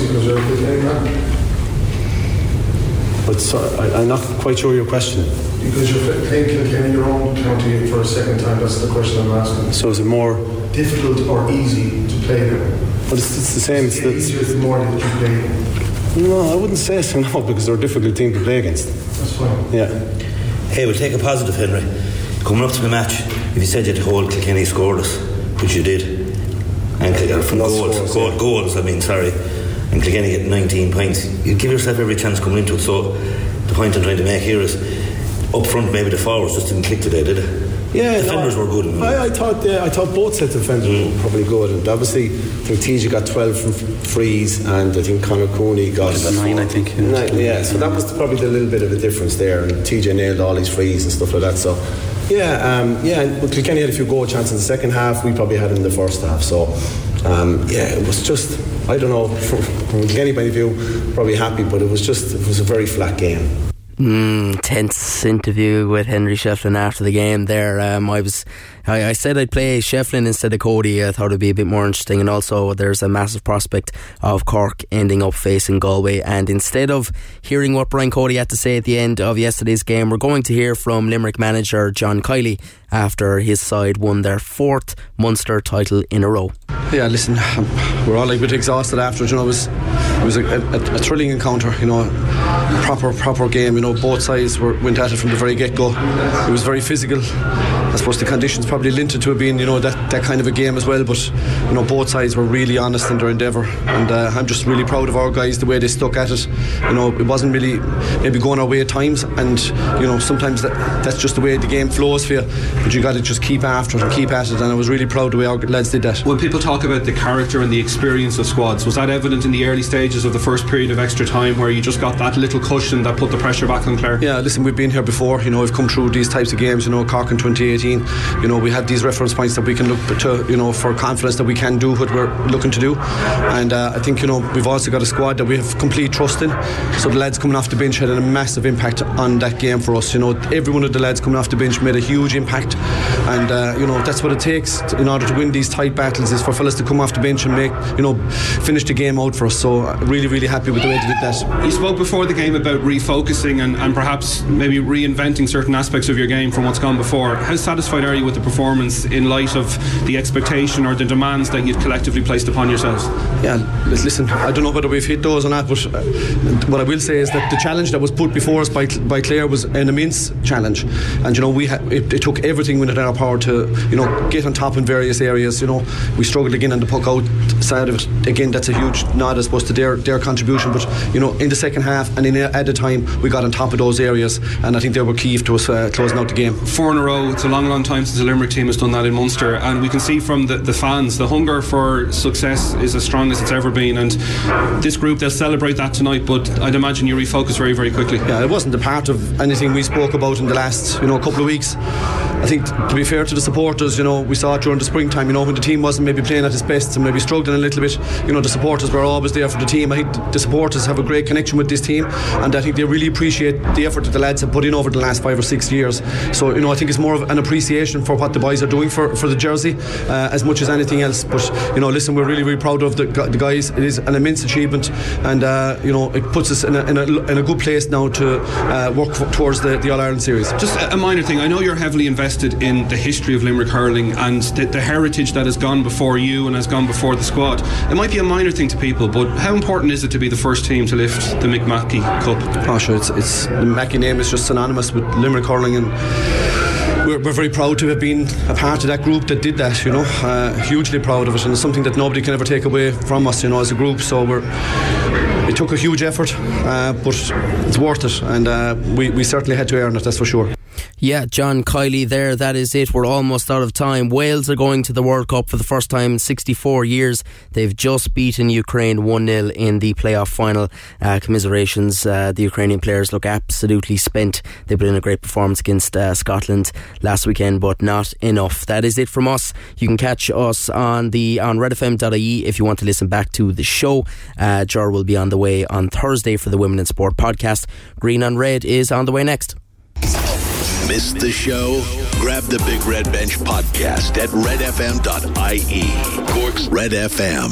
But so, I, am not quite sure your question. Because you're playing Kilkenny, your own county, for a second time. That's the question I'm asking. So is it more difficult or easy to play them? But it's, it's the same. It's, it's easier the more that you play. No, I wouldn't say so, no, because they're a difficult team to play against. That's fine. Yeah. Hey, we'll take a positive, Henry. Coming up to the match, if you said you'd hold Kilkenny scoreless, which you did, and yeah, from goals, scores, goal, yeah. goals, I mean, sorry, and Kilkenny get 19 points, you'd give yourself every chance coming into it. So the point I'm trying to make here is up front, maybe the forwards just didn't click today, did it? Yeah, defenders no, were good. I, I, thought uh, I thought both sets of defenders mm. were probably good, and obviously I think TJ got twelve from frees, and I think Conor Cooney got nine. I think yeah. Nine, yeah, so that was probably the little bit of a difference there, and TJ nailed all his frees and stuff like that. So. Yeah, um, yeah. But Kilkenny had a few goal chances in the second half. We probably had in the first half. So, um, yeah, it was just I don't know. From Kilkenny point of view, probably happy, but it was just it was a very flat game. Mm, tense interview with Henry Shefflin after the game. There, um, I was, I, I, said I'd play Shefflin instead of Cody. I thought it'd be a bit more interesting, and also there's a massive prospect of Cork ending up facing Galway. And instead of hearing what Brian Cody had to say at the end of yesterday's game, we're going to hear from Limerick manager John Kiely after his side won their fourth Munster title in a row. Yeah, listen, we're all a bit exhausted after it. You know, it was it was a, a, a thrilling encounter. You know, proper proper game. You know, both sides were, went at it from the very get go. It was very physical. I suppose the conditions probably linted to it being you know that, that kind of a game as well. But you know, both sides were really honest in their endeavour, and uh, I'm just really proud of our guys the way they stuck at it. You know, it wasn't really maybe going our way at times, and you know sometimes that, that's just the way the game flows for you. But you got to just keep after it and keep at it. And I was really proud the way our lads did that. When people talk talk about the character and the experience of squads. Was that evident in the early stages of the first period of extra time where you just got that little cushion that put the pressure back on Clare? Yeah, listen, we've been here before. You know, we've come through these types of games. You know, Cork in 2018. You know, we had these reference points that we can look to. You know, for confidence that we can do what we're looking to do. And uh, I think you know we've also got a squad that we have complete trust in. So the lads coming off the bench had a massive impact on that game for us. You know, every one of the lads coming off the bench made a huge impact, and uh, you know that's what it takes in order to win these tight battles is for fellas to come off the bench and make you know finish the game out for us. So uh, really, really happy with the way they did that. You spoke before the game about refocusing and, and perhaps maybe reinventing certain aspects of your game from what's gone before. How's satisfied are you with the performance in light of the expectation or the demands that you've collectively placed upon yourselves? Yeah, listen, I don't know whether we've hit those or not, but uh, what I will say is that the challenge that was put before us by by Clare was an immense challenge, and you know we ha- it, it, took everything within our power to you know get on top in various areas. You know we struggled again on the puck out side of it. Again, that's a huge nod, I suppose, to their their contribution. But you know in the second half and in at the time we got on top of those areas, and I think they were key to us uh, closing out the game. Four in a row. It's a long, long long time since the Limerick team has done that in Munster, and we can see from the, the fans the hunger for success is as strong as it's ever been. And this group they'll celebrate that tonight, but I'd imagine you refocus very, very quickly. Yeah, it wasn't a part of anything we spoke about in the last you know couple of weeks. I think to be fair to the supporters, you know, we saw it during the springtime, you know, when the team wasn't maybe playing at its best and maybe struggling a little bit, you know, the supporters were always there for the team. I think the supporters have a great connection with this team and I think they really appreciate the effort that the lads have put in over the last five or six years. So, you know, I think it's more of an appreciation for what the boys are doing for, for the jersey uh, as much as anything else. But, you know, listen, we're really, really proud of the, the guys. It is an immense achievement and, uh, you know, it puts us in a, in a, in a good place now to uh, work towards the, the All Ireland series. Just a minor thing. I know you're heavily invested in the history of Limerick hurling and the, the, heritage that has gone before you and has gone before the squad. It might be a minor thing to people, but how important is it to be the first team to lift the Mick Mackey Cup? Oh, sure. It's, it's the Mackey name is just synonymous with Limerick hurling and we're, we're, very proud to have been a part of that group that did that, you know, uh, hugely proud of it, and it's something that nobody can ever take away from us, you know, as a group. So we're. It took a huge effort, uh, but it's worth it, and uh, we, we certainly had to earn it, that's for sure. Yeah, John Kiely there. That is it. We're almost out of time. Wales are going to the World Cup for the first time in 64 years. They've just beaten Ukraine 1 0 in the playoff final. Uh, commiserations. Uh, the Ukrainian players look absolutely spent. They put in a great performance against uh, Scotland last weekend, but not enough. That is it from us. You can catch us on the on redfm.ie if you want to listen back to the show. Uh, Jar will be on the way on Thursday for the Women in Sport podcast. Green on Red is on the way next. Missed the show? Grab the Big Red Bench podcast at redfm.ie. Cork's Red FM.